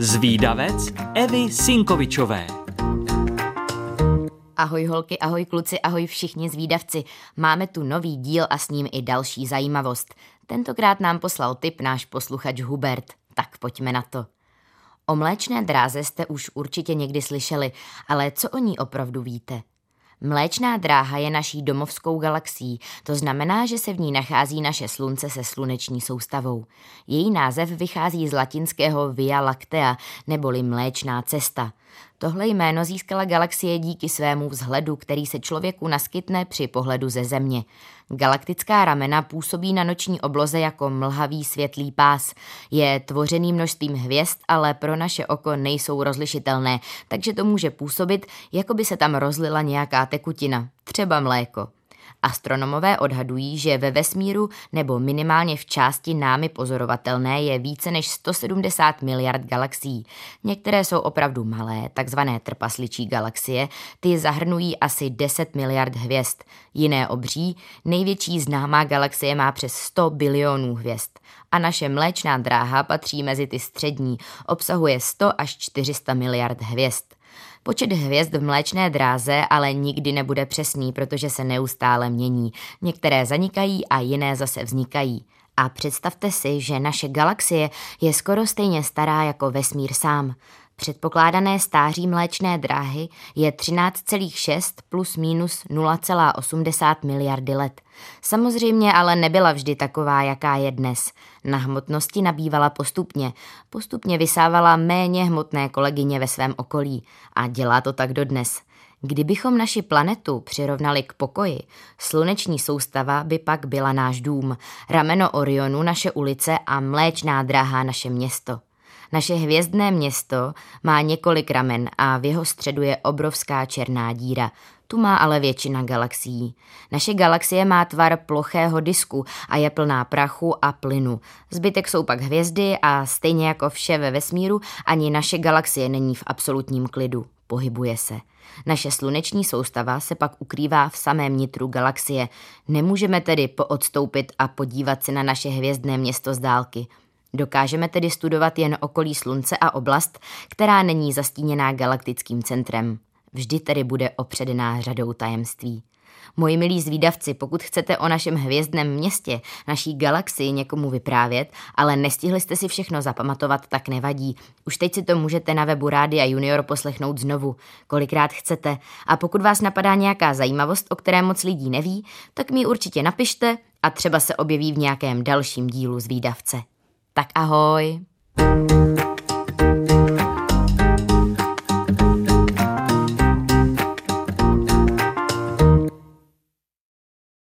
Zvídavec Evy Sinkovičové. Ahoj holky, ahoj kluci, ahoj všichni zvídavci. Máme tu nový díl a s ním i další zajímavost. Tentokrát nám poslal tip náš posluchač Hubert. Tak pojďme na to. O mléčné dráze jste už určitě někdy slyšeli, ale co o ní opravdu víte? Mléčná dráha je naší domovskou galaxií, to znamená, že se v ní nachází naše slunce se sluneční soustavou. Její název vychází z latinského Via Lactea, neboli mléčná cesta. Tohle jméno získala galaxie díky svému vzhledu, který se člověku naskytne při pohledu ze Země. Galaktická ramena působí na noční obloze jako mlhavý světlý pás. Je tvořený množstvím hvězd, ale pro naše oko nejsou rozlišitelné, takže to může působit, jako by se tam rozlila nějaká tekutina, třeba mléko. Astronomové odhadují, že ve vesmíru nebo minimálně v části námi pozorovatelné je více než 170 miliard galaxií. Některé jsou opravdu malé, takzvané trpasličí galaxie, ty zahrnují asi 10 miliard hvězd. Jiné obří, největší známá galaxie má přes 100 bilionů hvězd. A naše mléčná dráha patří mezi ty střední, obsahuje 100 až 400 miliard hvězd. Počet hvězd v mléčné dráze ale nikdy nebude přesný, protože se neustále mění. Některé zanikají a jiné zase vznikají. A představte si, že naše galaxie je skoro stejně stará jako vesmír sám. Předpokládané stáří mléčné dráhy je 13,6 plus minus 0,80 miliardy let. Samozřejmě ale nebyla vždy taková, jaká je dnes. Na hmotnosti nabývala postupně. Postupně vysávala méně hmotné kolegyně ve svém okolí. A dělá to tak dodnes. Kdybychom naši planetu přirovnali k pokoji, sluneční soustava by pak byla náš dům, rameno Orionu naše ulice a mléčná dráha naše město. Naše hvězdné město má několik ramen a v jeho středu je obrovská černá díra. Tu má ale většina galaxií. Naše galaxie má tvar plochého disku a je plná prachu a plynu. Zbytek jsou pak hvězdy a stejně jako vše ve vesmíru, ani naše galaxie není v absolutním klidu. Pohybuje se. Naše sluneční soustava se pak ukrývá v samém nitru galaxie. Nemůžeme tedy poodstoupit a podívat se na naše hvězdné město z dálky. Dokážeme tedy studovat jen okolí Slunce a oblast, která není zastíněná galaktickým centrem. Vždy tedy bude opředená řadou tajemství. Moji milí zvídavci, pokud chcete o našem hvězdném městě, naší galaxii někomu vyprávět, ale nestihli jste si všechno zapamatovat, tak nevadí. Už teď si to můžete na webu Rádia Junior poslechnout znovu, kolikrát chcete. A pokud vás napadá nějaká zajímavost, o které moc lidí neví, tak mi určitě napište a třeba se objeví v nějakém dalším dílu zvídavce. Tak ahoj. thank you